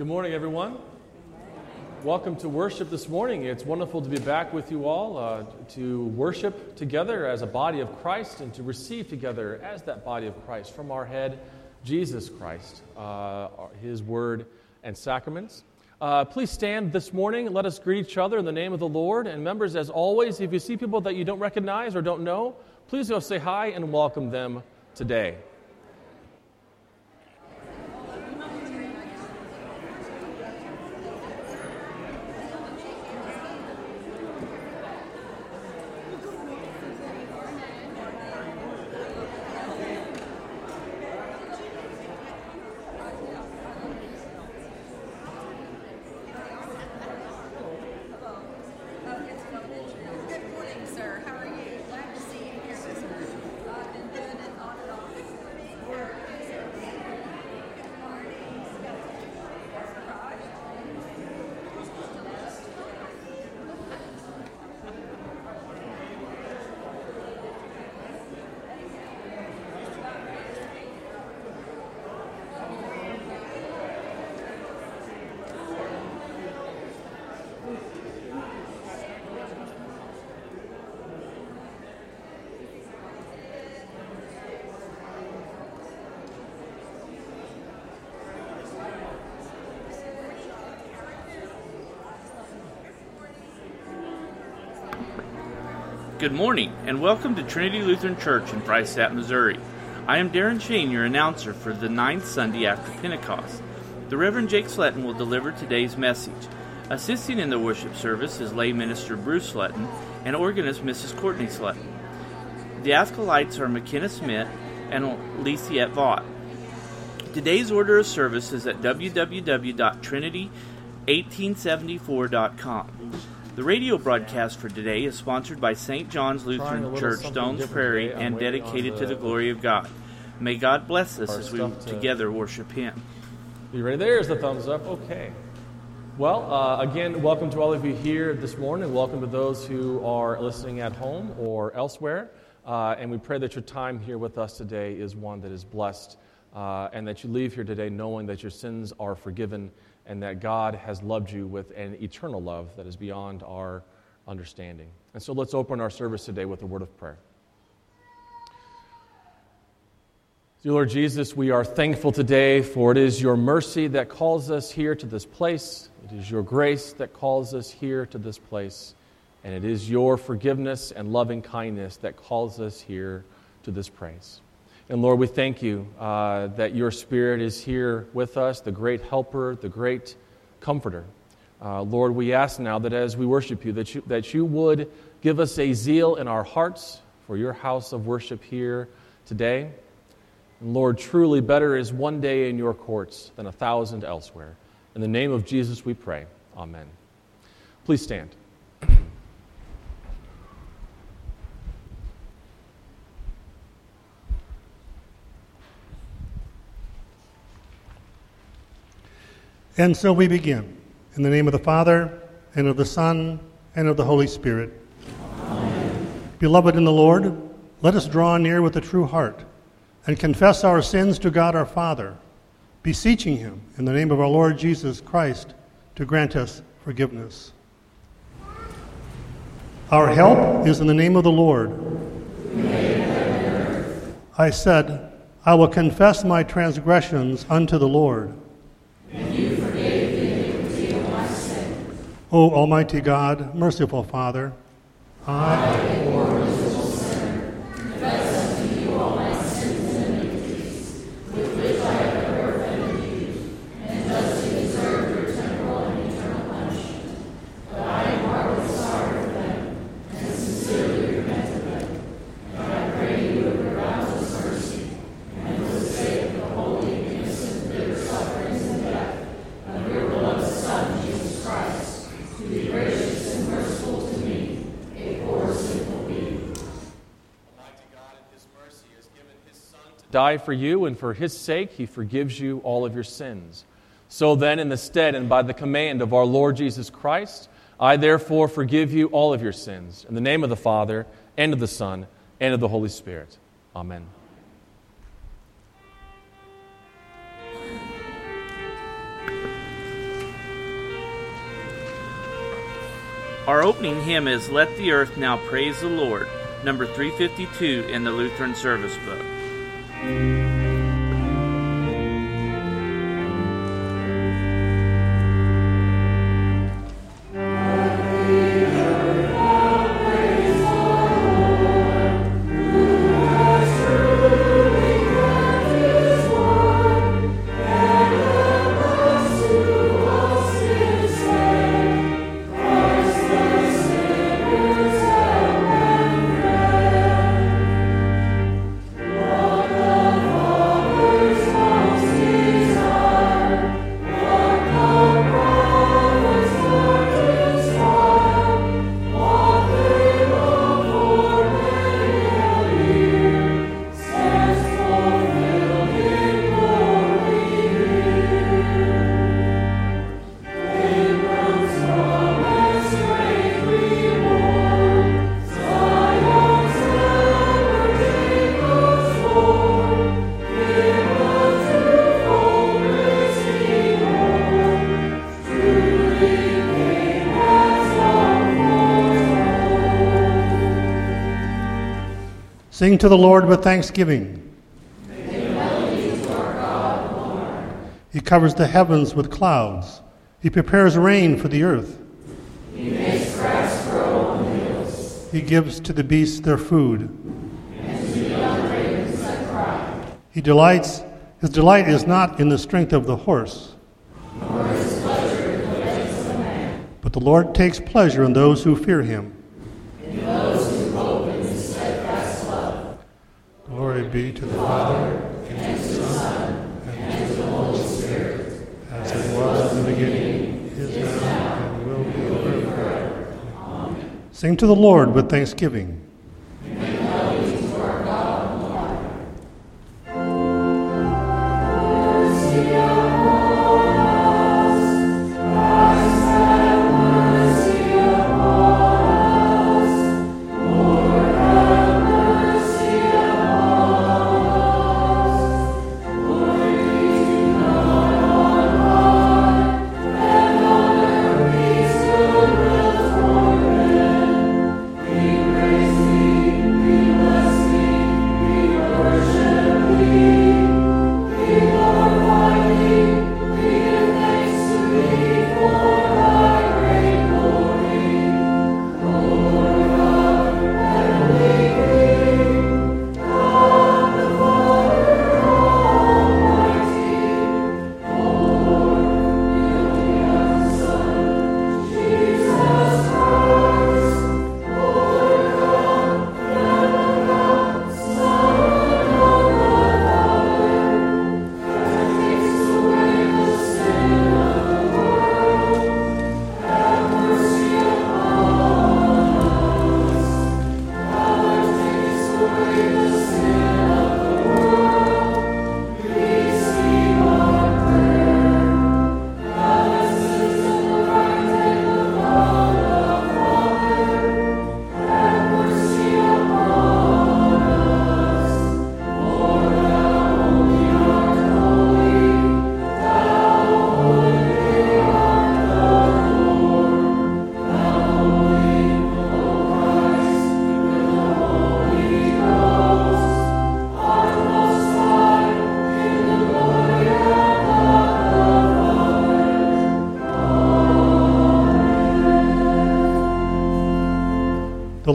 Good morning, everyone. Welcome to worship this morning. It's wonderful to be back with you all uh, to worship together as a body of Christ and to receive together as that body of Christ from our head, Jesus Christ, uh, his word and sacraments. Uh, please stand this morning. Let us greet each other in the name of the Lord. And members, as always, if you see people that you don't recognize or don't know, please go say hi and welcome them today. Good morning, and welcome to Trinity Lutheran Church in Freistatt, Missouri. I am Darren Shane, your announcer for the ninth Sunday after Pentecost. The Reverend Jake Sletton will deliver today's message. Assisting in the worship service is lay minister Bruce Sletton and organist Mrs. Courtney Sletton. The acolytes are McKenna Smith and Lisiette Vaught. Today's order of service is at www.trinity1874.com. The radio broadcast for today is sponsored by St. John's Lutheran Church, Stones Prairie, and dedicated to the glory of God. May God bless us as we to together worship Him. You ready? There's the thumbs up. Okay. Well, uh, again, welcome to all of you here this morning. Welcome to those who are listening at home or elsewhere. Uh, and we pray that your time here with us today is one that is blessed uh, and that you leave here today knowing that your sins are forgiven and that God has loved you with an eternal love that is beyond our understanding. And so let's open our service today with a word of prayer. Dear Lord Jesus, we are thankful today for it is your mercy that calls us here to this place. It is your grace that calls us here to this place. And it is your forgiveness and loving kindness that calls us here to this praise. And Lord, we thank you uh, that your Spirit is here with us, the great helper, the great comforter. Uh, Lord, we ask now that as we worship you that, you, that you would give us a zeal in our hearts for your house of worship here today. And Lord, truly better is one day in your courts than a thousand elsewhere. In the name of Jesus we pray. Amen. Please stand. And so we begin. In the name of the Father, and of the Son, and of the Holy Spirit. Amen. Beloved in the Lord, let us draw near with a true heart and confess our sins to God our Father, beseeching Him in the name of our Lord Jesus Christ to grant us forgiveness. Our help is in the name of the Lord. I said, I will confess my transgressions unto the Lord. O Almighty God, merciful Father, I, die for you, and for his sake he forgives you all of your sins. So then, in the stead and by the command of our Lord Jesus Christ, I therefore forgive you all of your sins. In the name of the Father, and of the Son, and of the Holy Spirit. Amen. Our opening hymn is Let the Earth Now Praise the Lord, number 352 in the Lutheran Service Book. Música Sing to the Lord with thanksgiving. He covers the heavens with clouds. He prepares rain for the earth. He makes grass grow on the hills. He gives to the beasts their food. And to young ravens that cry. He delights, his delight is not in the strength of the horse, Nor his pleasure in the legs of man. but the Lord takes pleasure in those who fear him. Glory be to the Father, And to the Son. And to the Holy Spirit. as it was in the beginning, is now, and will be forever. Sing to the Lord with thanksgiving.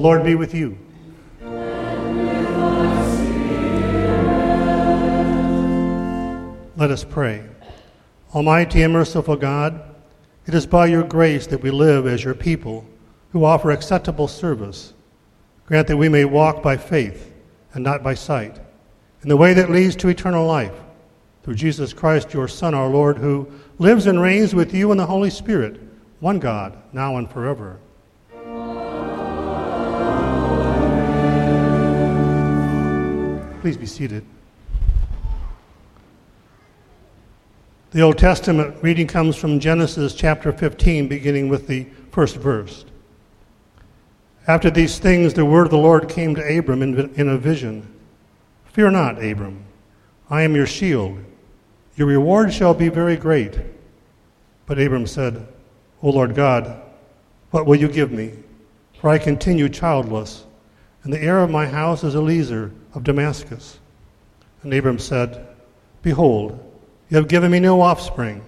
Lord be with you. Let us pray. Almighty and merciful God, it is by your grace that we live as your people who offer acceptable service. Grant that we may walk by faith and not by sight, in the way that leads to eternal life, through Jesus Christ, your Son, our Lord, who lives and reigns with you in the Holy Spirit, one God, now and forever. Please be seated. The Old Testament reading comes from Genesis chapter 15, beginning with the first verse. After these things, the word of the Lord came to Abram in, in a vision Fear not, Abram, I am your shield. Your reward shall be very great. But Abram said, O Lord God, What will you give me? For I continue childless, and the heir of my house is Eliezer of Damascus. And Abram said, Behold, you have given me no offspring,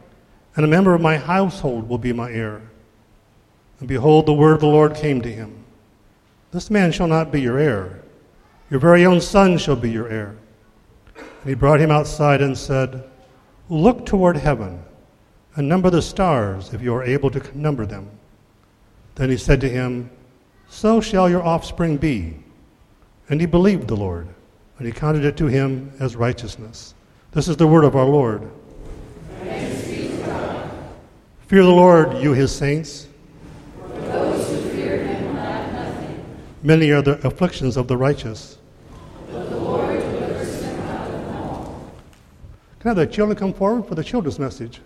and a member of my household will be my heir. And behold, the word of the Lord came to him This man shall not be your heir, your very own son shall be your heir. And he brought him outside and said, Look toward heaven and number the stars if you are able to number them. Then he said to him, So shall your offspring be. And he believed the Lord, and he counted it to him as righteousness. This is the word of our Lord. Fear the Lord, you his saints. Many are the afflictions of the righteous. Can I have the children come forward for the children's message?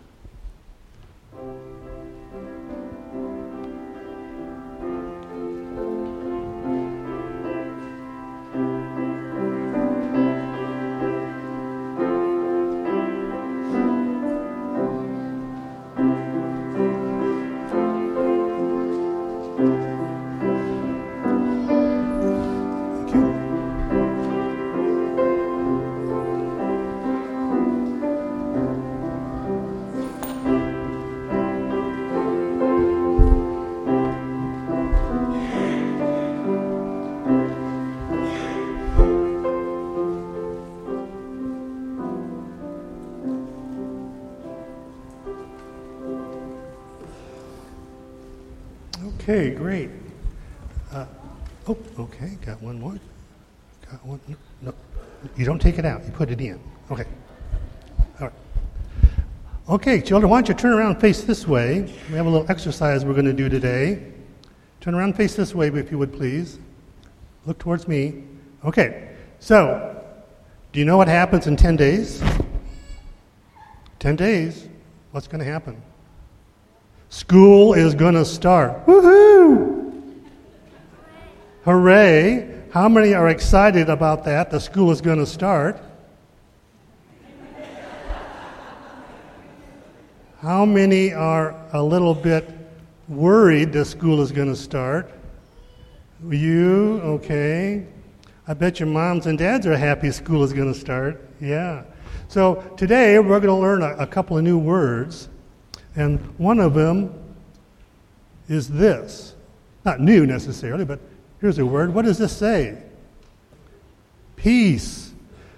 Take it out. You put it in. Okay. All right. Okay, children, why don't you turn around and face this way? We have a little exercise we're going to do today. Turn around and face this way, if you would please. Look towards me. Okay, so do you know what happens in 10 days? 10 days. What's going to happen? School is going to start. Woohoo! Hooray! How many are excited about that? The school is going to start. How many are a little bit worried the school is going to start? You, okay. I bet your moms and dads are happy school is going to start. Yeah. So today we're going to learn a, a couple of new words. And one of them is this. Not new necessarily, but here's a word. What does this say? Peace.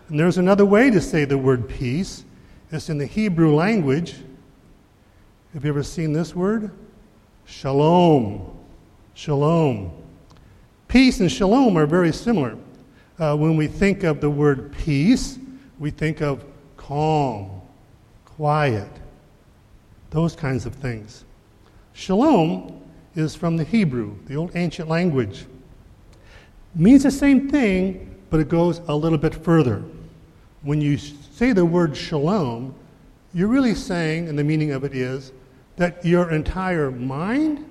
And there's another way to say the word peace. It's in the Hebrew language. Have you ever seen this word? Shalom. Shalom. Peace and shalom are very similar. Uh, when we think of the word peace, we think of calm, quiet, those kinds of things. Shalom is from the Hebrew, the old ancient language. Means the same thing, but it goes a little bit further. When you say the word shalom, you're really saying, and the meaning of it is, that your entire mind,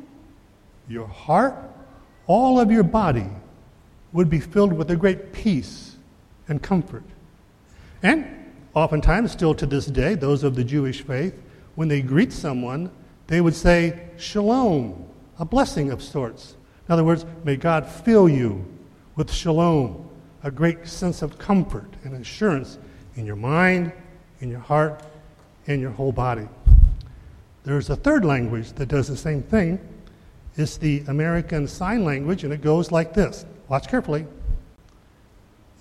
your heart, all of your body would be filled with a great peace and comfort. And oftentimes, still to this day, those of the Jewish faith, when they greet someone, they would say, Shalom, a blessing of sorts. In other words, may God fill you with shalom, a great sense of comfort and assurance in your mind, in your heart, in your whole body. There's a third language that does the same thing. It's the American Sign Language, and it goes like this. Watch carefully.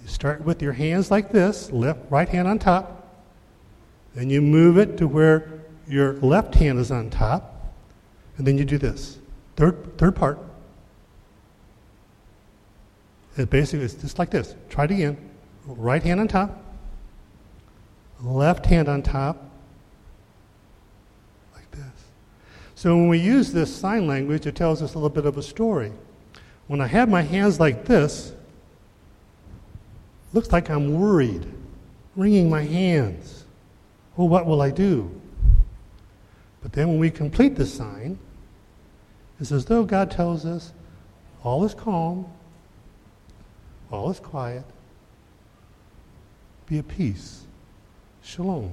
You start with your hands like this, left, right hand on top. Then you move it to where your left hand is on top, and then you do this. Third, third part. It basically is just like this. Try it again. Right hand on top, left hand on top, like this. So when we use this sign language, it tells us a little bit of a story. When I have my hands like this, looks like I'm worried, wringing my hands. Well, what will I do? But then when we complete the sign, it's as though God tells us all is calm, all is quiet, be at peace. Shalom.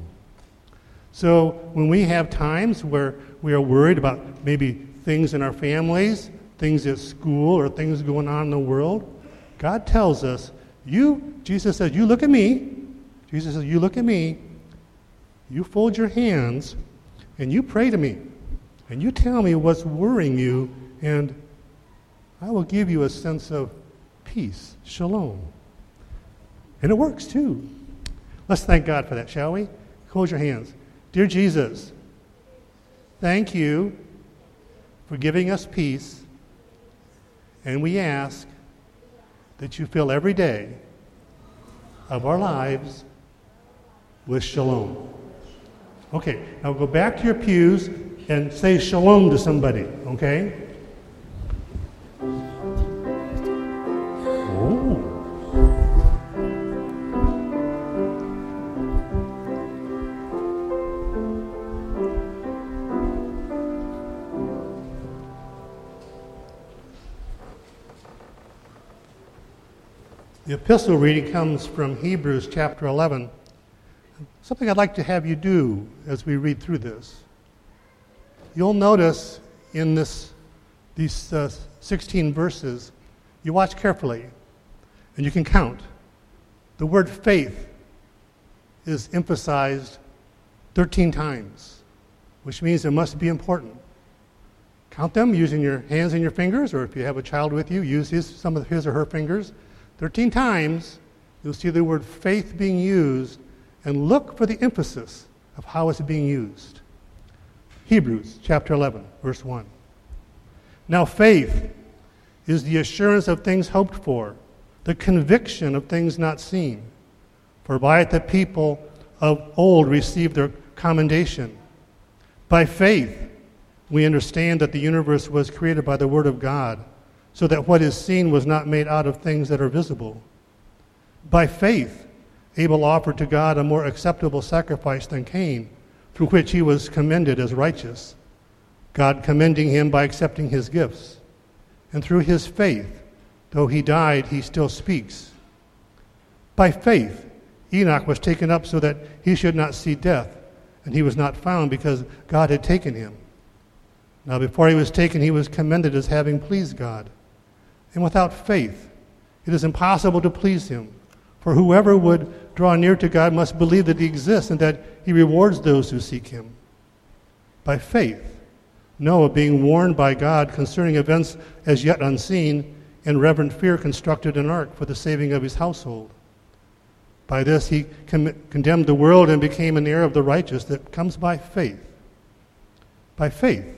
So when we have times where we are worried about maybe things in our families, things at school, or things going on in the world. God tells us, you, Jesus says, you look at me. Jesus says, you look at me, you fold your hands, and you pray to me. And you tell me what's worrying you, and I will give you a sense of peace, shalom. And it works too. Let's thank God for that, shall we? Close your hands. Dear Jesus, thank you for giving us peace, and we ask that you fill every day of our lives with shalom. Okay, now go back to your pews and say shalom to somebody, okay? The epistle reading comes from Hebrews chapter 11. Something I'd like to have you do as we read through this. You'll notice in this, these uh, 16 verses, you watch carefully and you can count. The word faith is emphasized 13 times, which means it must be important. Count them using your hands and your fingers, or if you have a child with you, use his, some of his or her fingers 13 times, you'll see the word faith being used, and look for the emphasis of how it's being used. Hebrews chapter 11, verse 1. Now, faith is the assurance of things hoped for, the conviction of things not seen. For by it the people of old received their commendation. By faith, we understand that the universe was created by the Word of God so that what is seen was not made out of things that are visible. By faith, Abel offered to God a more acceptable sacrifice than Cain, through which he was commended as righteous, God commending him by accepting his gifts. And through his faith, though he died, he still speaks. By faith, Enoch was taken up so that he should not see death, and he was not found because God had taken him. Now, before he was taken, he was commended as having pleased God. And without faith, it is impossible to please him. For whoever would draw near to God must believe that he exists and that he rewards those who seek him. By faith, Noah, being warned by God concerning events as yet unseen, in reverent fear constructed an ark for the saving of his household. By this he con- condemned the world and became an heir of the righteous that comes by faith. By faith,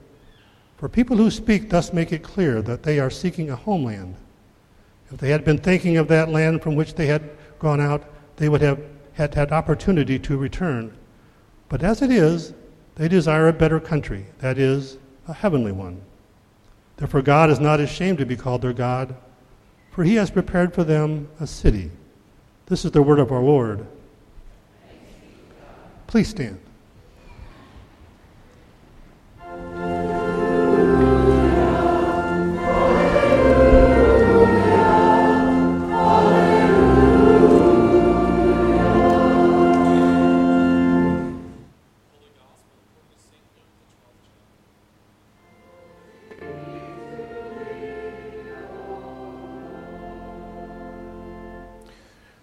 For people who speak thus make it clear that they are seeking a homeland. If they had been thinking of that land from which they had gone out, they would have had had opportunity to return. But as it is, they desire a better country, that is, a heavenly one. Therefore, God is not ashamed to be called their God, for he has prepared for them a city. This is the word of our Lord. Please stand.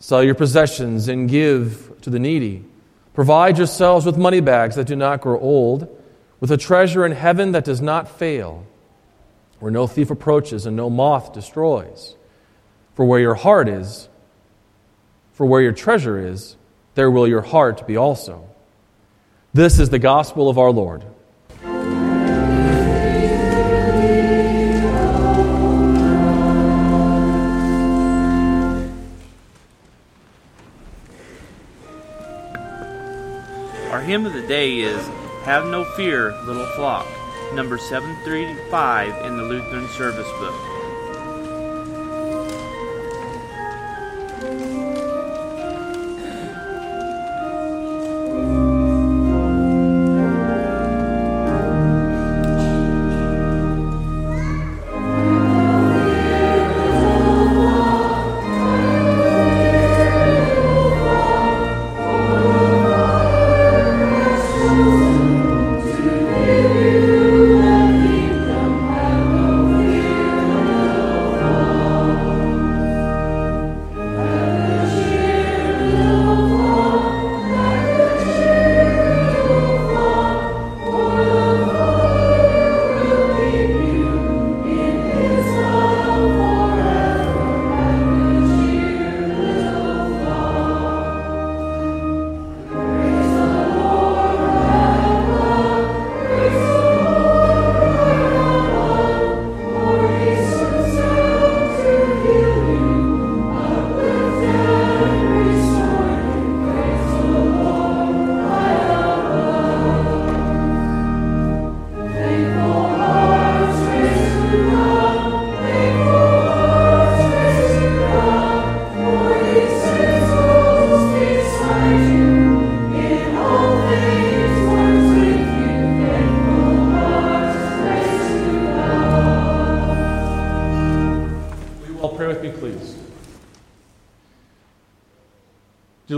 Sell your possessions and give to the needy. Provide yourselves with money bags that do not grow old, with a treasure in heaven that does not fail, where no thief approaches and no moth destroys. For where your heart is, for where your treasure is, there will your heart be also. This is the gospel of our Lord. Hymn of the day is Have No Fear, Little Flock, number 735 in the Lutheran Service Book.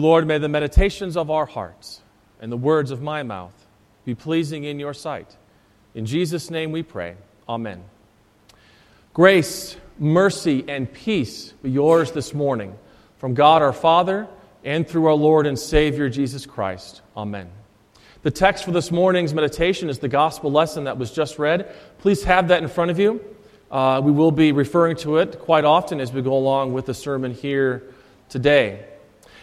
Lord, may the meditations of our hearts and the words of my mouth be pleasing in your sight. In Jesus' name we pray. Amen. Grace, mercy, and peace be yours this morning from God our Father and through our Lord and Savior Jesus Christ. Amen. The text for this morning's meditation is the gospel lesson that was just read. Please have that in front of you. Uh, we will be referring to it quite often as we go along with the sermon here today.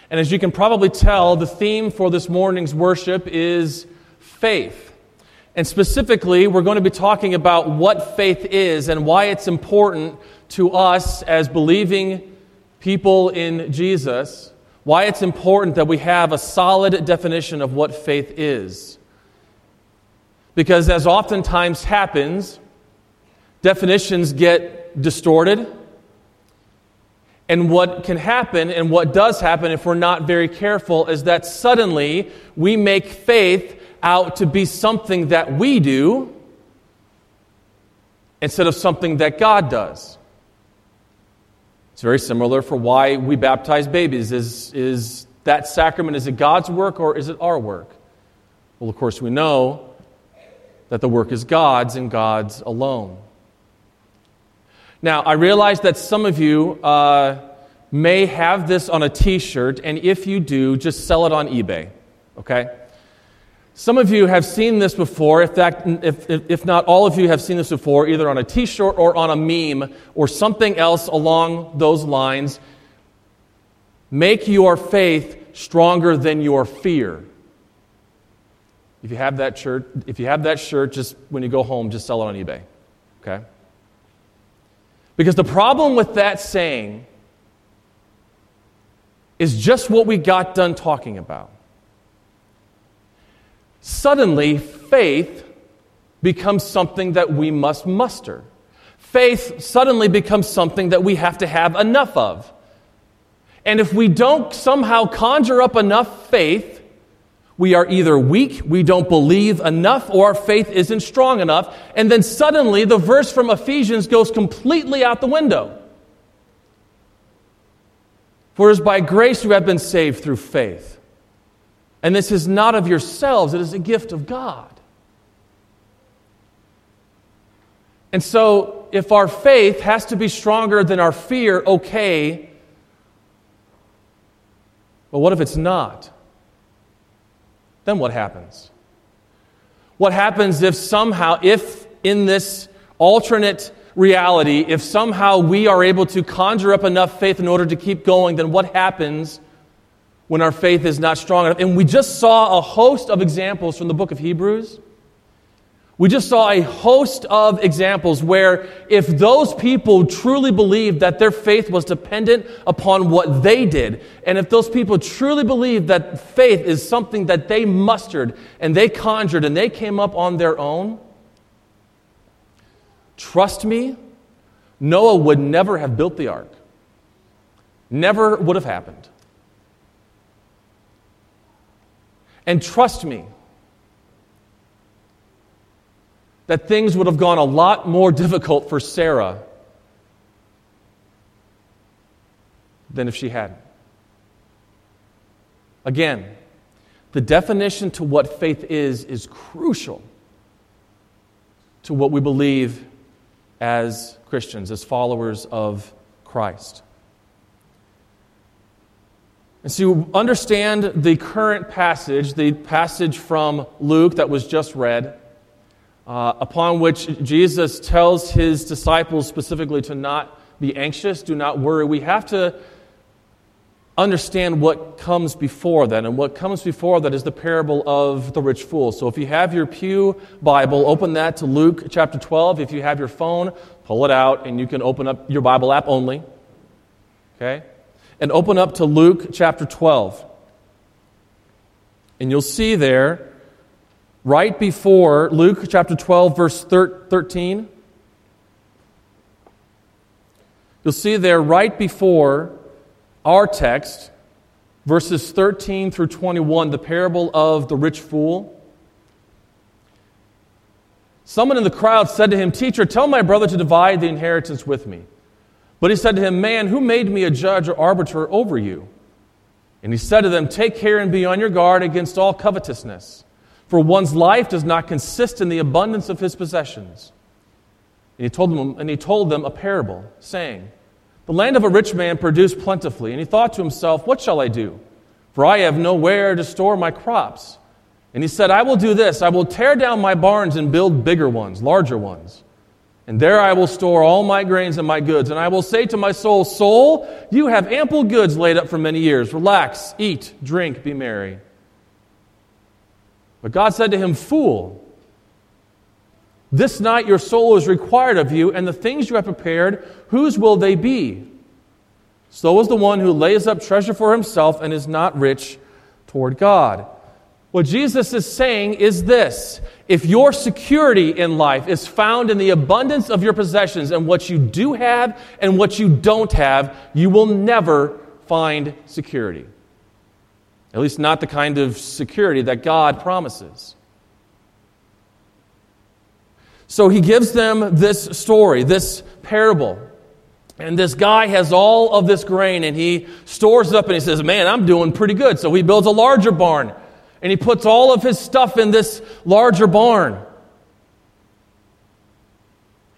And as you can probably tell, the theme for this morning's worship is faith. And specifically, we're going to be talking about what faith is and why it's important to us as believing people in Jesus, why it's important that we have a solid definition of what faith is. Because, as oftentimes happens, definitions get distorted and what can happen, and what does happen if we're not very careful, is that suddenly we make faith out to be something that we do instead of something that God does. It's very similar for why we baptize babies. Is, is that sacrament, is it God's work or is it our work? Well, of course, we know that the work is God's and God's alone. Now, I realize that some of you uh, may have this on a t shirt, and if you do, just sell it on eBay, okay? Some of you have seen this before, if, that, if, if not all of you have seen this before, either on a t shirt or on a meme or something else along those lines. Make your faith stronger than your fear. If you have that shirt, if you have that shirt, just when you go home, just sell it on eBay. Okay? Because the problem with that saying is just what we got done talking about. Suddenly, faith becomes something that we must muster. Faith suddenly becomes something that we have to have enough of. And if we don't somehow conjure up enough faith, we are either weak, we don't believe enough, or our faith isn't strong enough. And then suddenly the verse from Ephesians goes completely out the window. For it is by grace you have been saved through faith. And this is not of yourselves, it is a gift of God. And so, if our faith has to be stronger than our fear, okay. But what if it's not? Then what happens? What happens if somehow, if in this alternate reality, if somehow we are able to conjure up enough faith in order to keep going, then what happens when our faith is not strong enough? And we just saw a host of examples from the book of Hebrews. We just saw a host of examples where if those people truly believed that their faith was dependent upon what they did, and if those people truly believed that faith is something that they mustered and they conjured and they came up on their own, Trust me, Noah would never have built the ark. Never would have happened. And trust me, that things would have gone a lot more difficult for Sarah than if she hadn't. Again, the definition to what faith is is crucial to what we believe as Christians, as followers of Christ. And so you understand the current passage, the passage from Luke that was just read, uh, upon which Jesus tells his disciples specifically to not be anxious, do not worry. We have to understand what comes before that. And what comes before that is the parable of the rich fool. So if you have your Pew Bible, open that to Luke chapter 12. If you have your phone, pull it out and you can open up your Bible app only. Okay? And open up to Luke chapter 12. And you'll see there, right before Luke chapter 12, verse 13, you'll see there right before our text, verses 13 through 21, the parable of the rich fool. Someone in the crowd said to him, Teacher, tell my brother to divide the inheritance with me. But he said to him, Man, who made me a judge or arbiter over you? And he said to them, Take care and be on your guard against all covetousness, for one's life does not consist in the abundance of his possessions. And he told them, and he told them a parable, saying, the land of a rich man produced plentifully, and he thought to himself, What shall I do? For I have nowhere to store my crops. And he said, I will do this I will tear down my barns and build bigger ones, larger ones. And there I will store all my grains and my goods. And I will say to my soul, Soul, you have ample goods laid up for many years. Relax, eat, drink, be merry. But God said to him, Fool, this night your soul is required of you, and the things you have prepared, whose will they be? So is the one who lays up treasure for himself and is not rich toward God. What Jesus is saying is this if your security in life is found in the abundance of your possessions and what you do have and what you don't have, you will never find security. At least, not the kind of security that God promises. So he gives them this story, this parable. And this guy has all of this grain and he stores it up and he says, Man, I'm doing pretty good. So he builds a larger barn and he puts all of his stuff in this larger barn.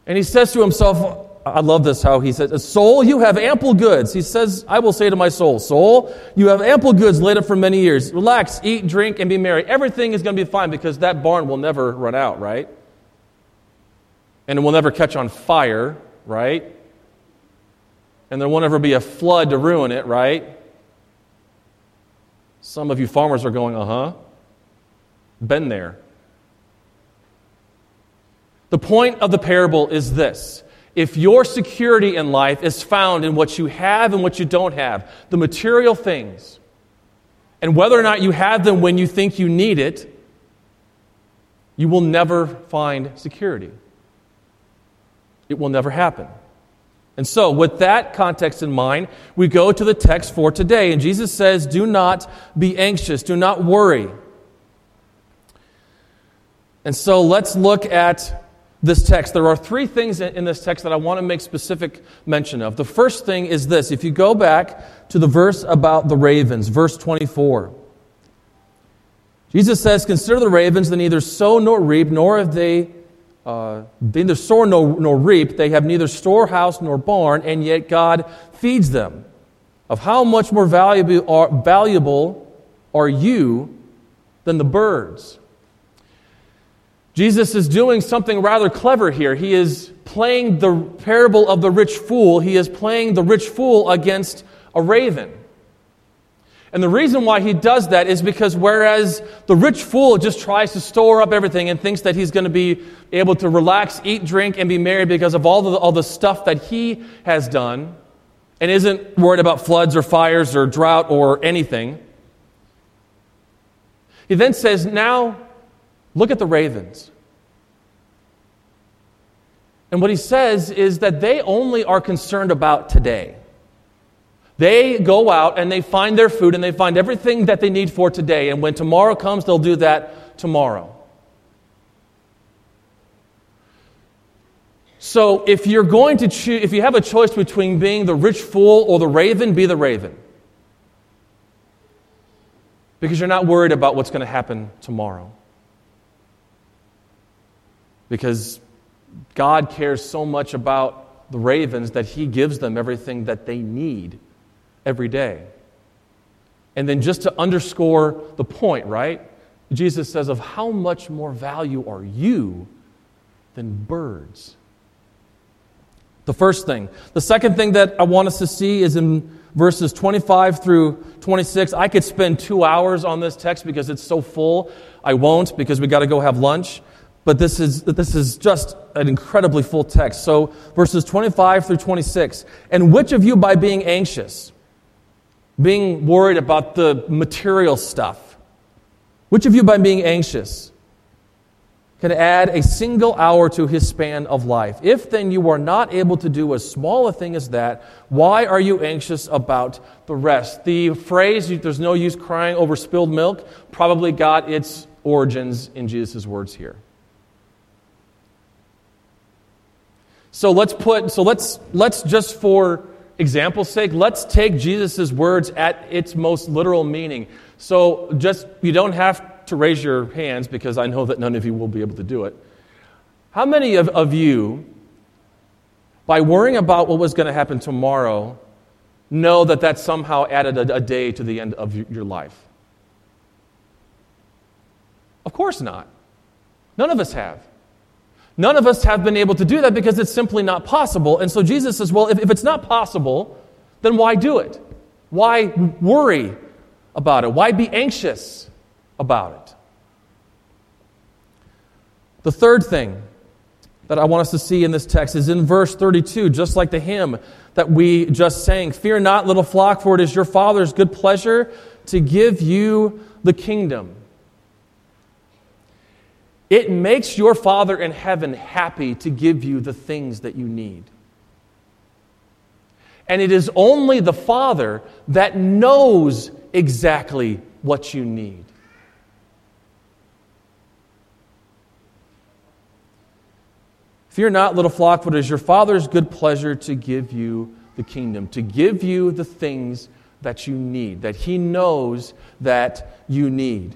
And he says to himself, I love this how he says, Soul, you have ample goods. He says, I will say to my soul, Soul, you have ample goods laid up for many years. Relax, eat, drink, and be merry. Everything is going to be fine because that barn will never run out, right? And it will never catch on fire, right? And there won't ever be a flood to ruin it, right? Some of you farmers are going, uh huh. Been there. The point of the parable is this if your security in life is found in what you have and what you don't have, the material things, and whether or not you have them when you think you need it, you will never find security. It will never happen. And so, with that context in mind, we go to the text for today. And Jesus says, Do not be anxious, do not worry. And so, let's look at this text, there are three things in this text that I want to make specific mention of. The first thing is this if you go back to the verse about the ravens, verse 24, Jesus says, Consider the ravens, they neither sow nor reap, nor have they. Uh, they neither sow nor, nor reap, they have neither storehouse nor barn, and yet God feeds them. Of how much more valuable are, valuable are you than the birds? Jesus is doing something rather clever here. He is playing the parable of the rich fool. He is playing the rich fool against a raven. And the reason why he does that is because whereas the rich fool just tries to store up everything and thinks that he's going to be able to relax, eat, drink, and be merry because of all the, all the stuff that he has done, and isn't worried about floods or fires or drought or anything, he then says, Now Look at the ravens. And what he says is that they only are concerned about today. They go out and they find their food and they find everything that they need for today. And when tomorrow comes, they'll do that tomorrow. So if you're going to choose, if you have a choice between being the rich fool or the raven, be the raven. Because you're not worried about what's going to happen tomorrow because God cares so much about the ravens that He gives them everything that they need every day. And then, just to underscore the point, right? Jesus says, Of how much more value are you than birds? The first thing. The second thing that I want us to see is in verses 25 through 26. I could spend two hours on this text because it's so full. I won't because we got to go have lunch but this is, this is just an incredibly full text. So, verses 25 through 26. And which of you, by being anxious, being worried about the material stuff, which of you, by being anxious, can add a single hour to his span of life? If then you are not able to do as small a thing as that, why are you anxious about the rest? The phrase, there's no use crying over spilled milk, probably got its origins in Jesus' words here. So let's put, so let's, let's just for example's sake, let's take Jesus' words at its most literal meaning. So just, you don't have to raise your hands because I know that none of you will be able to do it. How many of, of you, by worrying about what was going to happen tomorrow, know that that somehow added a, a day to the end of your life? Of course not. None of us have. None of us have been able to do that because it's simply not possible. And so Jesus says, well, if, if it's not possible, then why do it? Why worry about it? Why be anxious about it? The third thing that I want us to see in this text is in verse 32, just like the hymn that we just sang Fear not, little flock, for it is your Father's good pleasure to give you the kingdom. It makes your Father in heaven happy to give you the things that you need. And it is only the Father that knows exactly what you need. Fear not, little flock, for it is your Father's good pleasure to give you the kingdom, to give you the things that you need, that He knows that you need.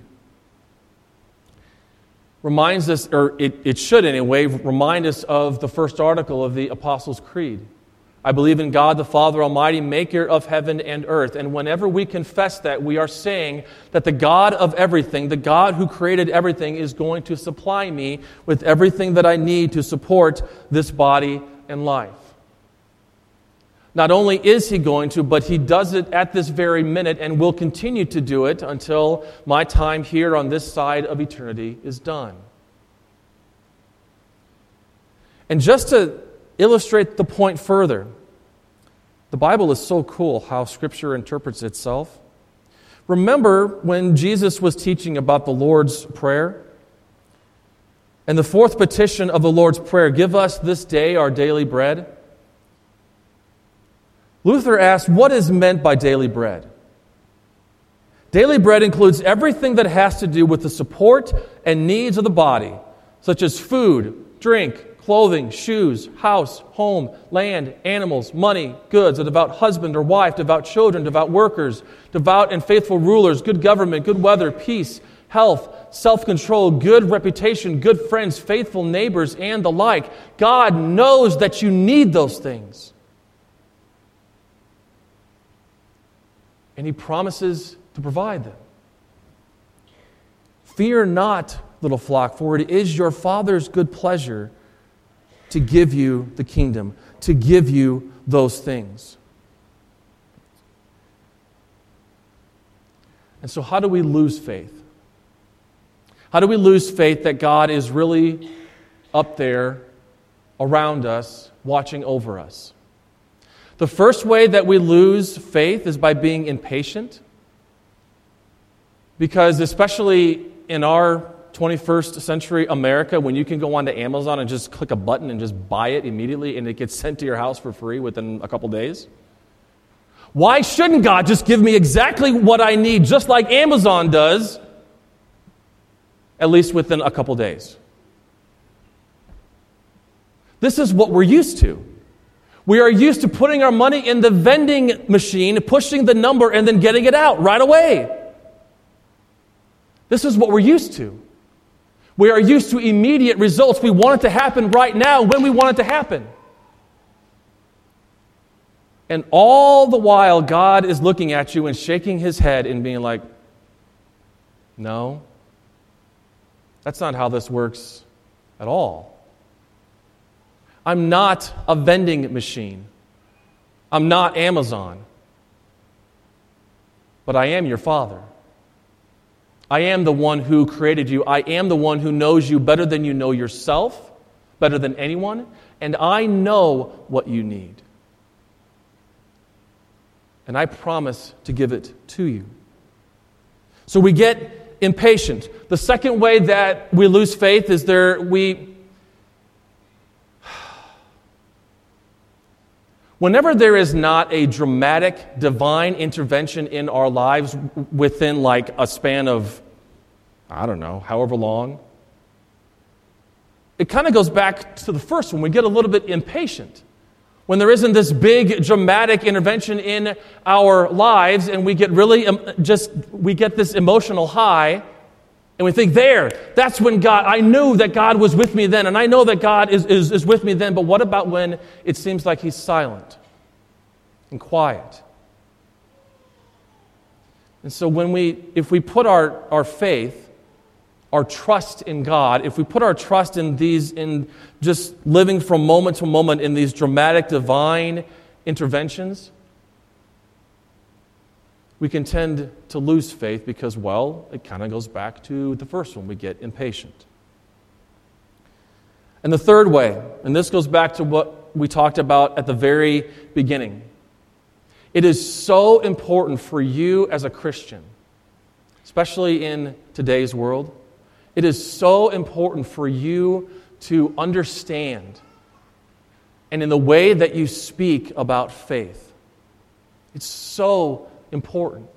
Reminds us, or it, it should anyway, remind us of the first article of the Apostles' Creed. I believe in God the Father Almighty, maker of heaven and earth. And whenever we confess that, we are saying that the God of everything, the God who created everything, is going to supply me with everything that I need to support this body and life. Not only is he going to, but he does it at this very minute and will continue to do it until my time here on this side of eternity is done. And just to illustrate the point further, the Bible is so cool how Scripture interprets itself. Remember when Jesus was teaching about the Lord's Prayer? And the fourth petition of the Lord's Prayer give us this day our daily bread. Luther asked, What is meant by daily bread? Daily bread includes everything that has to do with the support and needs of the body, such as food, drink, clothing, shoes, house, home, land, animals, money, goods, a devout husband or wife, devout children, devout workers, devout and faithful rulers, good government, good weather, peace, health, self control, good reputation, good friends, faithful neighbors, and the like. God knows that you need those things. And He promises to provide them. Fear not, little flock, for it is your Father's good pleasure to give you the kingdom, to give you those things. And so, how do we lose faith? How do we lose faith that God is really up there around us, watching over us? The first way that we lose faith is by being impatient. Because, especially in our 21st century America, when you can go onto Amazon and just click a button and just buy it immediately and it gets sent to your house for free within a couple days. Why shouldn't God just give me exactly what I need, just like Amazon does, at least within a couple days? This is what we're used to. We are used to putting our money in the vending machine, pushing the number, and then getting it out right away. This is what we're used to. We are used to immediate results. We want it to happen right now when we want it to happen. And all the while, God is looking at you and shaking his head and being like, No, that's not how this works at all. I'm not a vending machine. I'm not Amazon. But I am your Father. I am the one who created you. I am the one who knows you better than you know yourself, better than anyone, and I know what you need. And I promise to give it to you. So we get impatient. The second way that we lose faith is there we Whenever there is not a dramatic divine intervention in our lives within like a span of, I don't know, however long, it kind of goes back to the first one. We get a little bit impatient. When there isn't this big dramatic intervention in our lives and we get really just, we get this emotional high and we think, there, that's when God, I knew that God was with me then, and I know that God is, is, is with me then, but what about when it seems like He's silent and quiet? And so, when we, if we put our, our faith, our trust in God, if we put our trust in these, in just living from moment to moment in these dramatic divine interventions, we can tend to lose faith because, well, it kind of goes back to the first one. We get impatient. And the third way, and this goes back to what we talked about at the very beginning, it is so important for you as a Christian, especially in today's world, it is so important for you to understand and in the way that you speak about faith. It's so important.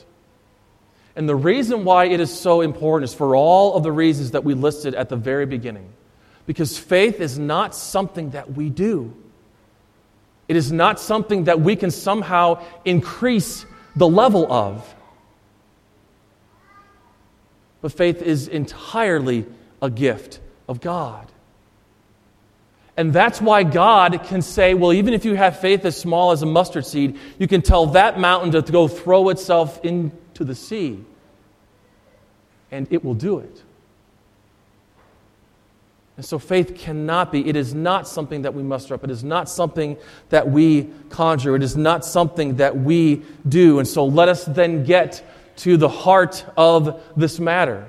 And the reason why it is so important is for all of the reasons that we listed at the very beginning. Because faith is not something that we do, it is not something that we can somehow increase the level of. But faith is entirely a gift of God. And that's why God can say, well, even if you have faith as small as a mustard seed, you can tell that mountain to go throw itself into the sea, and it will do it. And so faith cannot be, it is not something that we muster up. It is not something that we conjure. It is not something that we do. And so let us then get to the heart of this matter.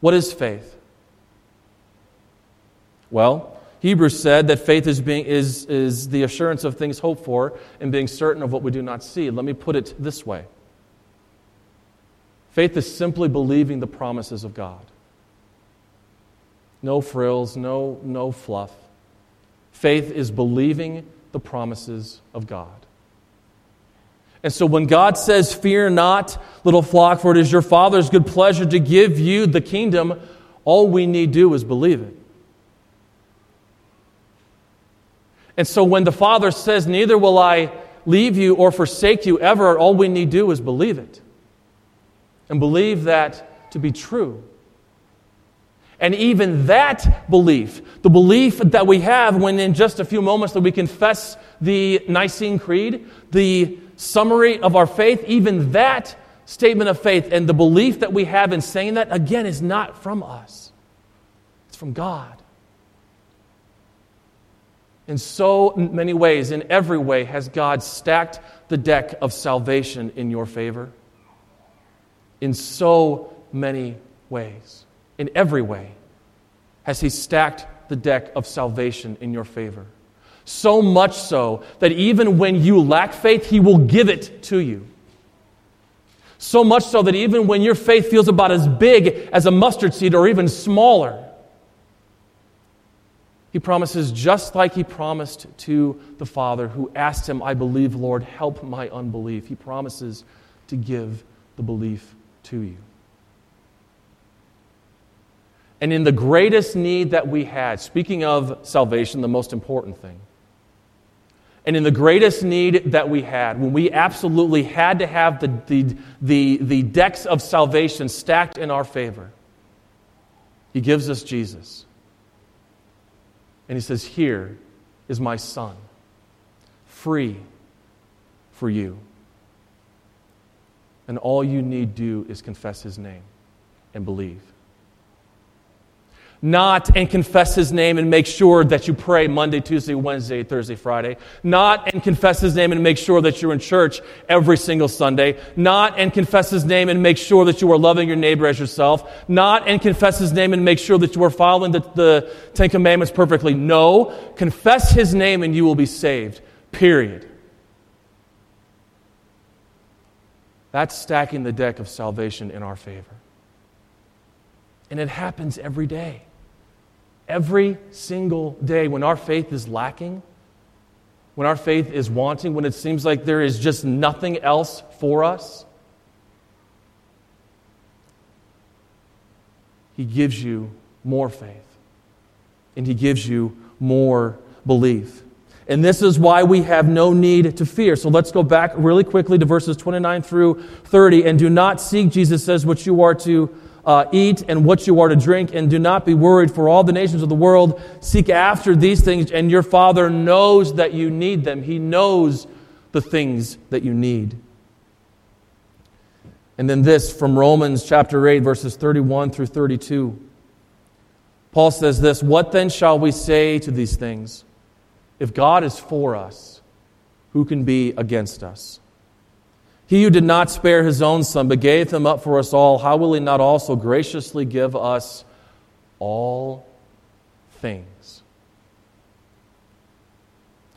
What is faith? Well, Hebrews said that faith is, being, is, is the assurance of things hoped for and being certain of what we do not see. Let me put it this way faith is simply believing the promises of God. No frills, no, no fluff. Faith is believing the promises of God. And so when God says, Fear not, little flock, for it is your Father's good pleasure to give you the kingdom, all we need do is believe it. And so when the Father says, Neither will I leave you or forsake you ever, all we need do is believe it. And believe that to be true. And even that belief, the belief that we have when in just a few moments that we confess the Nicene Creed, the summary of our faith, even that statement of faith and the belief that we have in saying that, again, is not from us. It's from God. In so many ways, in every way, has God stacked the deck of salvation in your favor. In so many ways in every way has He stacked the deck of salvation in your favor. So much so that even when you lack faith, He will give it to you. So much so that even when your faith feels about as big as a mustard seed or even smaller, he promises just like he promised to the Father who asked him, I believe, Lord, help my unbelief. He promises to give the belief to you. And in the greatest need that we had, speaking of salvation, the most important thing, and in the greatest need that we had, when we absolutely had to have the, the, the, the decks of salvation stacked in our favor, he gives us Jesus. And he says, Here is my son, free for you. And all you need do is confess his name and believe not and confess his name and make sure that you pray Monday, Tuesday, Wednesday, Thursday, Friday. Not and confess his name and make sure that you're in church every single Sunday. Not and confess his name and make sure that you are loving your neighbor as yourself. Not and confess his name and make sure that you are following the, the Ten Commandments perfectly. No, confess his name and you will be saved. Period. That's stacking the deck of salvation in our favor. And it happens every day every single day when our faith is lacking, when our faith is wanting, when it seems like there is just nothing else for us, He gives you more faith and He gives you more belief. And this is why we have no need to fear. So let's go back really quickly to verses 29 through 30. And do not seek, Jesus says, what you are to uh, eat and what you are to drink, and do not be worried, for all the nations of the world seek after these things, and your Father knows that you need them. He knows the things that you need. And then this from Romans chapter 8, verses 31 through 32. Paul says this What then shall we say to these things? If God is for us, who can be against us? He who did not spare his own son, but gave him up for us all, how will he not also graciously give us all things?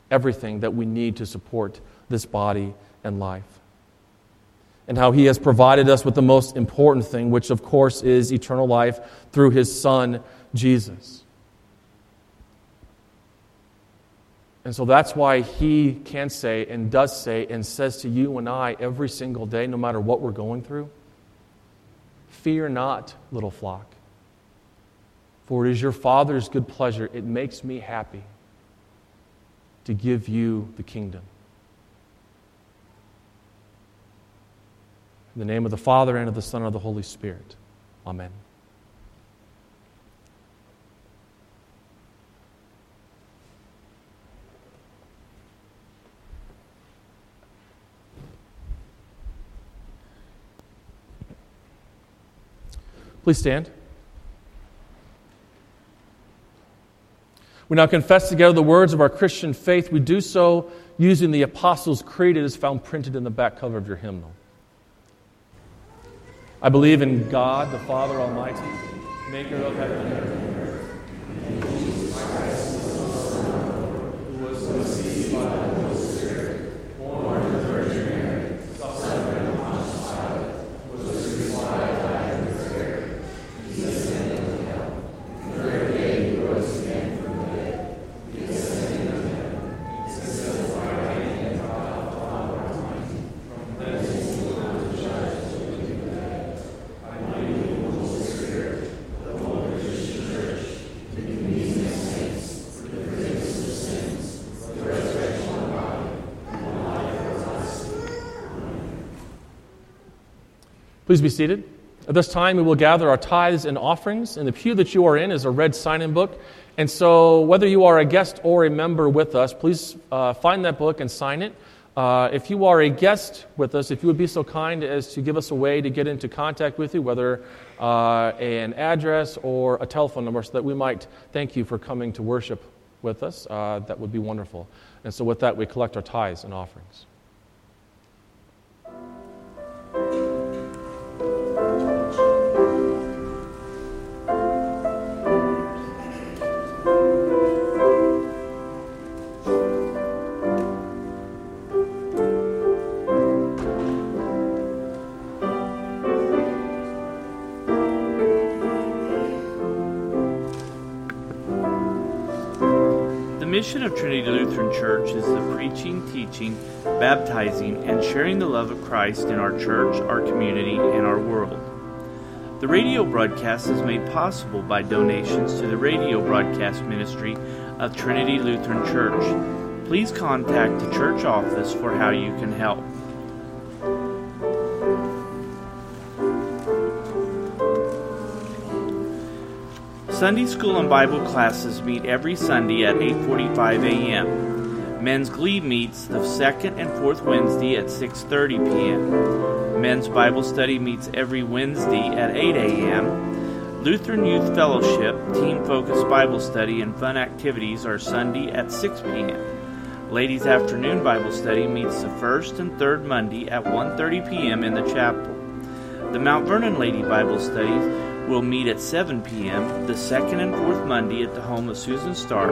Everything that we need to support this body and life. And how he has provided us with the most important thing, which of course is eternal life through his son, Jesus. And so that's why he can say and does say and says to you and I every single day, no matter what we're going through Fear not, little flock, for it is your Father's good pleasure. It makes me happy to give you the kingdom. In the name of the Father, and of the Son, and of the Holy Spirit. Amen. Please stand. We now confess together the words of our Christian faith. We do so using the Apostles' Creed. It is found printed in the back cover of your hymnal. I believe in God, the Father Almighty, maker of heaven and earth. Who was conceived by the Holy Spirit, born of the Virgin Mary, suffered under Pontius Pilate, was crucified, died, and was buried. He descended into hell. The third day he rose again from the dead. He ascended into heaven. He sits at the right hand of God, the Father Almighty. From thence he will come to judge the living and the dead. I believe in the Holy Spirit, the Holy Christian Church, the communion of saints, the forgiveness of sins, the resurrection of the body, and the life everlasting. Please be seated. At this time, we will gather our tithes and offerings. In the pew that you are in is a red sign in book. And so, whether you are a guest or a member with us, please uh, find that book and sign it. Uh, if you are a guest with us, if you would be so kind as to give us a way to get into contact with you, whether uh, an address or a telephone number, so that we might thank you for coming to worship with us, uh, that would be wonderful. And so, with that, we collect our tithes and offerings. Mission of Trinity Lutheran Church is the preaching, teaching, baptizing, and sharing the love of Christ in our church, our community, and our world. The radio broadcast is made possible by donations to the radio broadcast ministry of Trinity Lutheran Church. Please contact the church office for how you can help. Sunday school and Bible classes meet every Sunday at 8:45 a.m. Men's Glee meets the second and fourth Wednesday at 6:30 p.m. Men's Bible study meets every Wednesday at 8 a.m. Lutheran Youth Fellowship, Team Focused Bible Study, and fun activities are Sunday at 6 p.m. Ladies Afternoon Bible Study meets the first and third Monday at 1:30 p.m. in the chapel. The Mount Vernon Lady Bible Studies will meet at 7 p.m. the second and fourth Monday at the home of Susan Starr.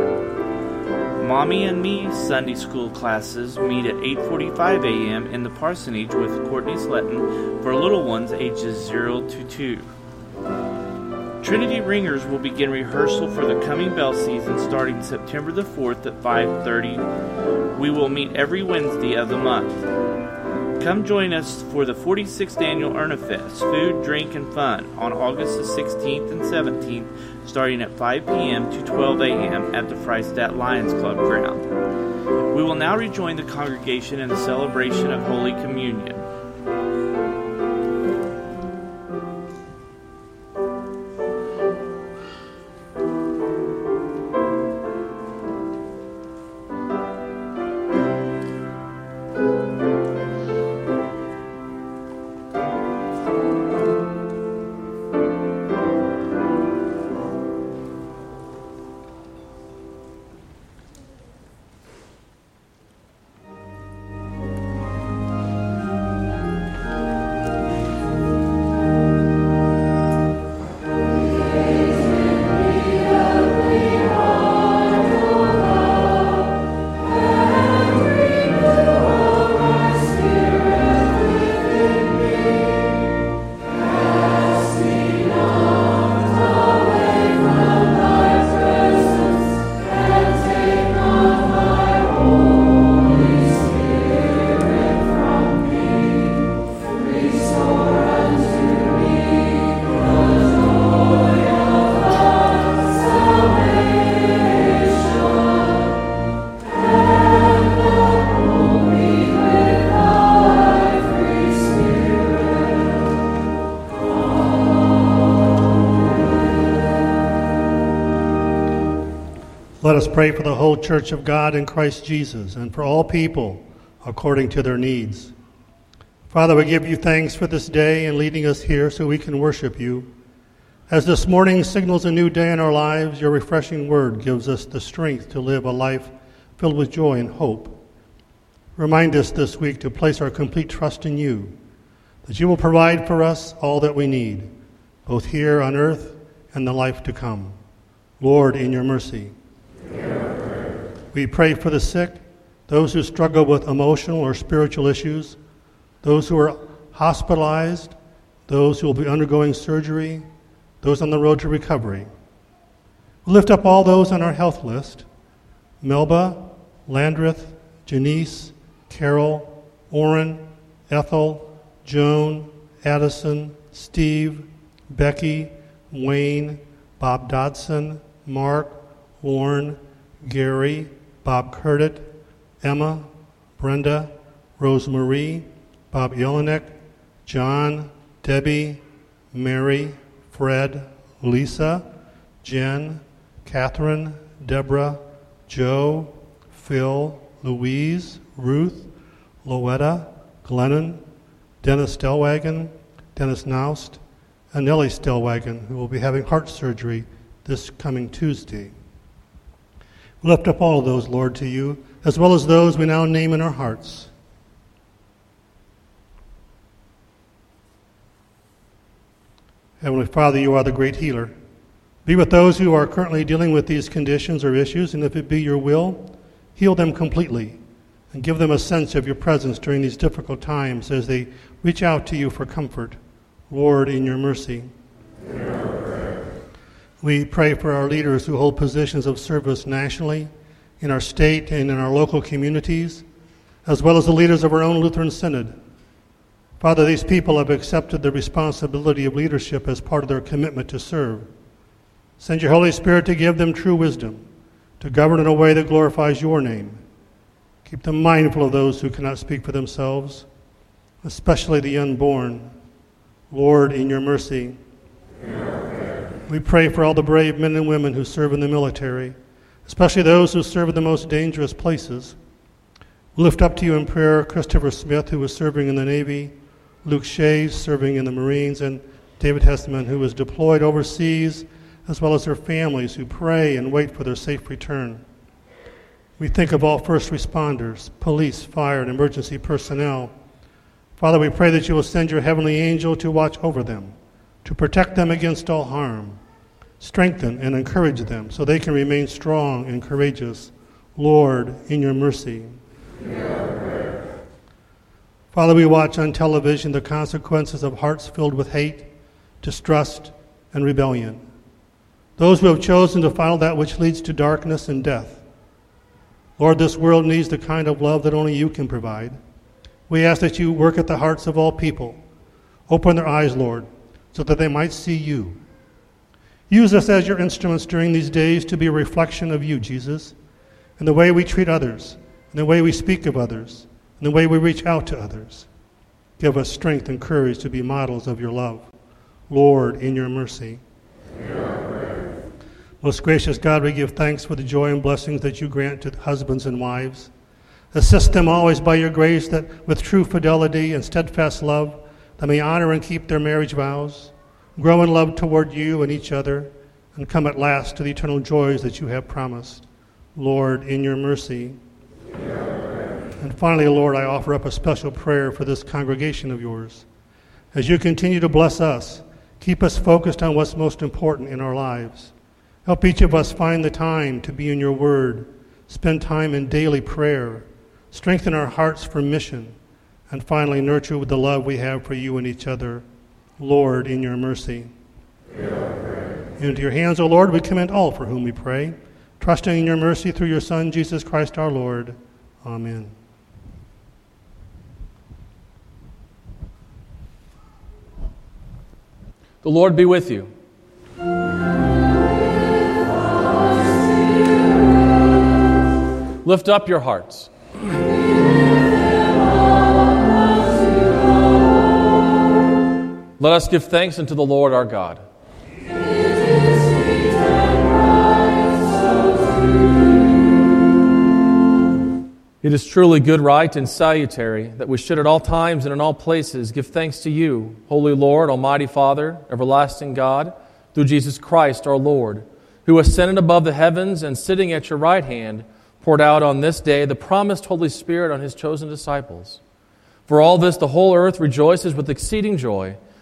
Mommy and Me Sunday School classes meet at 8:45 a.m. in the parsonage with Courtney Sletton for little ones ages 0 to 2. Trinity Ringers will begin rehearsal for the coming bell season starting September the 4th at 5:30. We will meet every Wednesday of the month. Come join us for the 46th annual Erntefest, food, drink, and fun on August the 16th and 17th, starting at 5 p.m. to 12 a.m. at the Freistatt Lions Club ground. We will now rejoin the congregation in the celebration of Holy Communion. Us pray for the whole church of God in Christ Jesus and for all people according to their needs. Father, we give you thanks for this day and leading us here so we can worship you. As this morning signals a new day in our lives, your refreshing word gives us the strength to live a life filled with joy and hope. Remind us this week to place our complete trust in you, that you will provide for us all that we need, both here on earth and the life to come. Lord, in your mercy. We pray for the sick, those who struggle with emotional or spiritual issues, those who are hospitalized, those who will be undergoing surgery, those on the road to recovery. We lift up all those on our health list Melba, Landreth, Janice, Carol, Orrin, Ethel, Joan, Addison, Steve, Becky, Wayne, Bob Dodson, Mark, Warren, Gary, Bob Curtit, Emma, Brenda, Rosemarie, Bob Jelinek, John, Debbie, Mary, Fred, Lisa, Jen, Catherine, Deborah, Joe, Phil, Louise, Ruth, Loetta, Glennon, Dennis Stellwagen, Dennis Naust, and Nellie Stellwagen, who will be having heart surgery this coming Tuesday. We lift up all of those, Lord, to you, as well as those we now name in our hearts. Heavenly Father, you are the great healer. Be with those who are currently dealing with these conditions or issues, and if it be your will, heal them completely and give them a sense of your presence during these difficult times as they reach out to you for comfort. Lord, in your mercy. We pray for our leaders who hold positions of service nationally, in our state, and in our local communities, as well as the leaders of our own Lutheran Synod. Father, these people have accepted the responsibility of leadership as part of their commitment to serve. Send your Holy Spirit to give them true wisdom, to govern in a way that glorifies your name. Keep them mindful of those who cannot speak for themselves, especially the unborn. Lord, in your mercy. We pray for all the brave men and women who serve in the military, especially those who serve in the most dangerous places. We lift up to you in prayer Christopher Smith, who is serving in the Navy, Luke Shays serving in the Marines, and David Hesteman, who is deployed overseas, as well as their families who pray and wait for their safe return. We think of all first responders, police, fire, and emergency personnel. Father, we pray that you will send your heavenly angel to watch over them, to protect them against all harm, strengthen and encourage them so they can remain strong and courageous. Lord, in your mercy. Father, we watch on television the consequences of hearts filled with hate, distrust, and rebellion. Those who have chosen to follow that which leads to darkness and death. Lord, this world needs the kind of love that only you can provide. We ask that you work at the hearts of all people. Open their eyes, Lord, so that they might see you. Use us as your instruments during these days to be a reflection of you, Jesus, in the way we treat others, in the way we speak of others, in the way we reach out to others. Give us strength and courage to be models of your love. Lord, in your mercy. Most gracious God, we give thanks for the joy and blessings that you grant to husbands and wives. Assist them always by your grace that with true fidelity and steadfast love, they may honor and keep their marriage vows, grow in love toward you and each other, and come at last to the eternal joys that you have promised. Lord, in your mercy. And finally, Lord, I offer up a special prayer for this congregation of yours. As you continue to bless us, keep us focused on what's most important in our lives. Help each of us find the time to be in your word, spend time in daily prayer, strengthen our hearts for mission, and finally nurture with the love we have for you and each other. Lord, in your mercy. Into your hands, O Lord, we commend all for whom we pray, trusting in your mercy through your Son, Jesus Christ our Lord. Amen. The Lord be with you. Lift up your hearts. Let us give thanks unto the Lord our God. It is truly good, right, and salutary that we should at all times and in all places give thanks to you, Holy Lord, Almighty Father, everlasting God, through Jesus Christ our Lord, who ascended above the heavens and sitting at your right hand, poured out on this day the promised Holy Spirit on his chosen disciples. For all this, the whole earth rejoices with exceeding joy.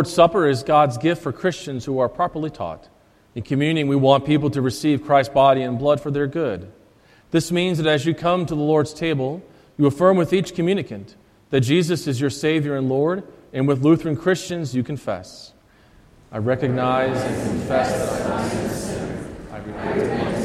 Lord's Supper is God's gift for Christians who are properly taught. In communion, we want people to receive Christ's body and blood for their good. This means that as you come to the Lord's table, you affirm with each communicant that Jesus is your Savior and Lord, and with Lutheran Christians, you confess. I recognize and confess that I am a sinner. I repent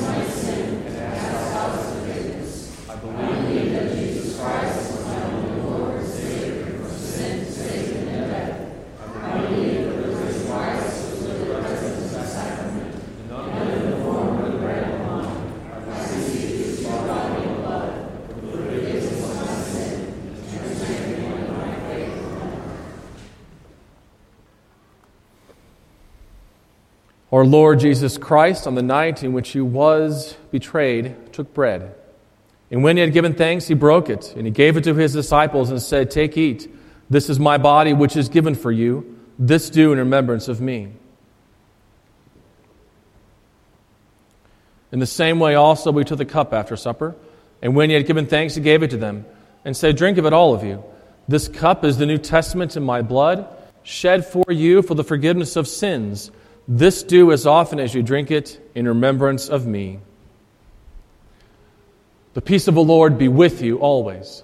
Our Lord Jesus Christ, on the night in which he was betrayed, took bread. And when he had given thanks, he broke it, and he gave it to his disciples and said, Take, eat. This is my body, which is given for you. This do in remembrance of me. In the same way, also, we took the cup after supper. And when he had given thanks, he gave it to them and said, Drink of it, all of you. This cup is the New Testament in my blood, shed for you for the forgiveness of sins. This do as often as you drink it in remembrance of me. The peace of the Lord be with you always.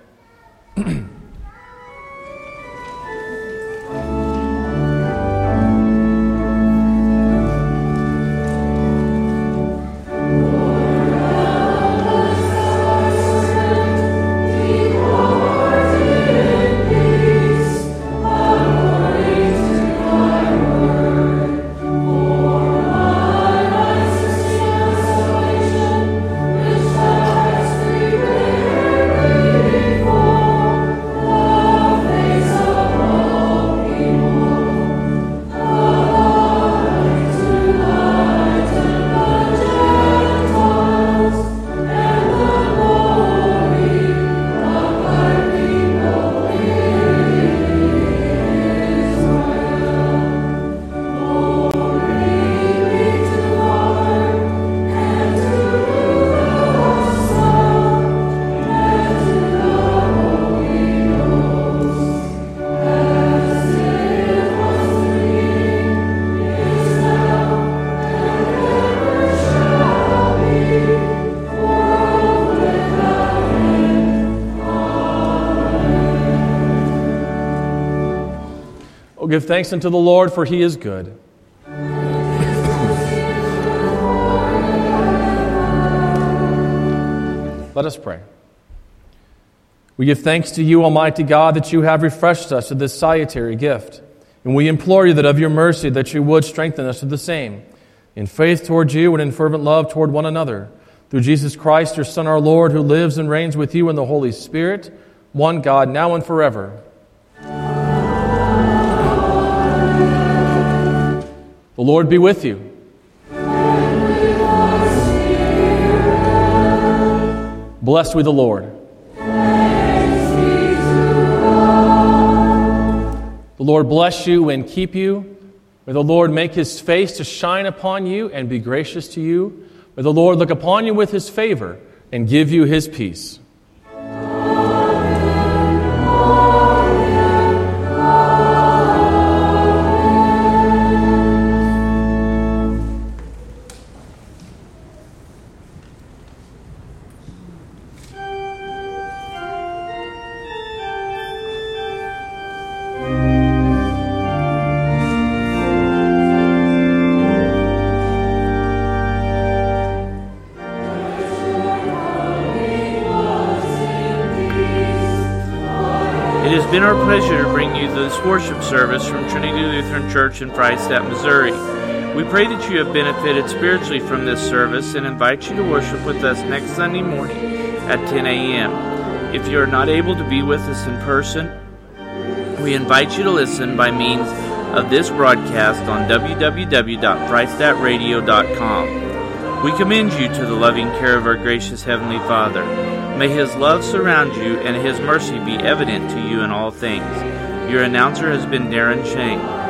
Thanks unto the Lord, for he is good. Let us pray. We give thanks to you, Almighty God, that you have refreshed us with this salutary gift. And we implore you that of your mercy that you would strengthen us with the same, in faith toward you and in fervent love toward one another. Through Jesus Christ, your Son, our Lord, who lives and reigns with you in the Holy Spirit, one God, now and forever. The Lord be with you. Blessed be the Lord. The Lord bless you and keep you. May the Lord make his face to shine upon you and be gracious to you. May the Lord look upon you with his favor and give you his peace. Been our pleasure to bring you this worship service from Trinity Lutheran Church in Freistatt, Missouri. We pray that you have benefited spiritually from this service and invite you to worship with us next Sunday morning at 10 a.m. If you are not able to be with us in person, we invite you to listen by means of this broadcast on www.freistattradio.com. We commend you to the loving care of our gracious Heavenly Father. May His love surround you and His mercy be evident to you in all things. Your announcer has been Darren Shane.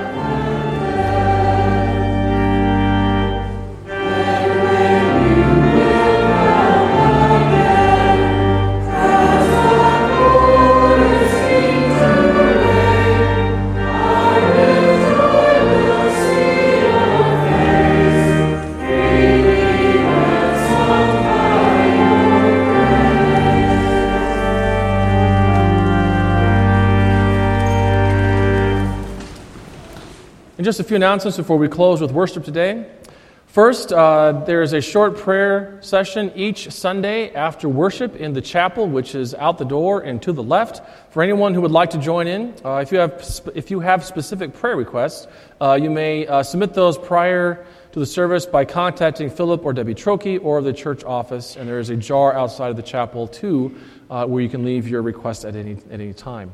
Just a few announcements before we close with worship today. First, uh, there is a short prayer session each Sunday after worship in the chapel, which is out the door and to the left. For anyone who would like to join in, uh, if, you have, if you have specific prayer requests, uh, you may uh, submit those prior to the service by contacting Philip or Debbie Trokey or the church office, and there is a jar outside of the chapel too uh, where you can leave your request at any, at any time.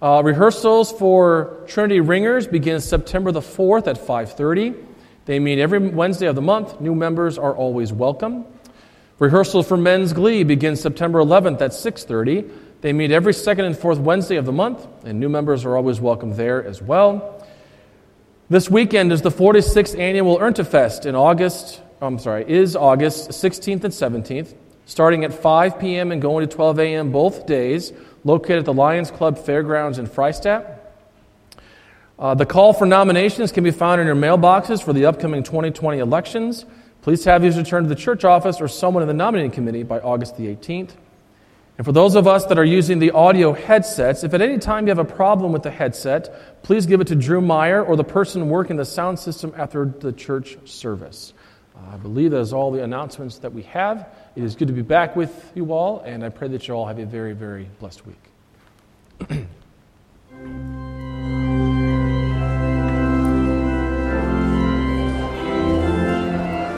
Uh, rehearsals for Trinity Ringers begin September the 4th at 5.30. They meet every Wednesday of the month. New members are always welcome. Rehearsal for Men's Glee begins September 11th at 6.30. They meet every second and fourth Wednesday of the month, and new members are always welcome there as well. This weekend is the 46th annual Erntefest in August, I'm sorry, is August 16th and 17th, starting at 5 p.m. and going to 12 a.m. both days located at the Lions Club Fairgrounds in Freistatt. Uh, the call for nominations can be found in your mailboxes for the upcoming 2020 elections. Please have these returned to the church office or someone in the nominating committee by August the 18th. And for those of us that are using the audio headsets, if at any time you have a problem with the headset, please give it to Drew Meyer or the person working the sound system after the church service. I believe that is all the announcements that we have. It is good to be back with you all, and I pray that you all have a very, very blessed week.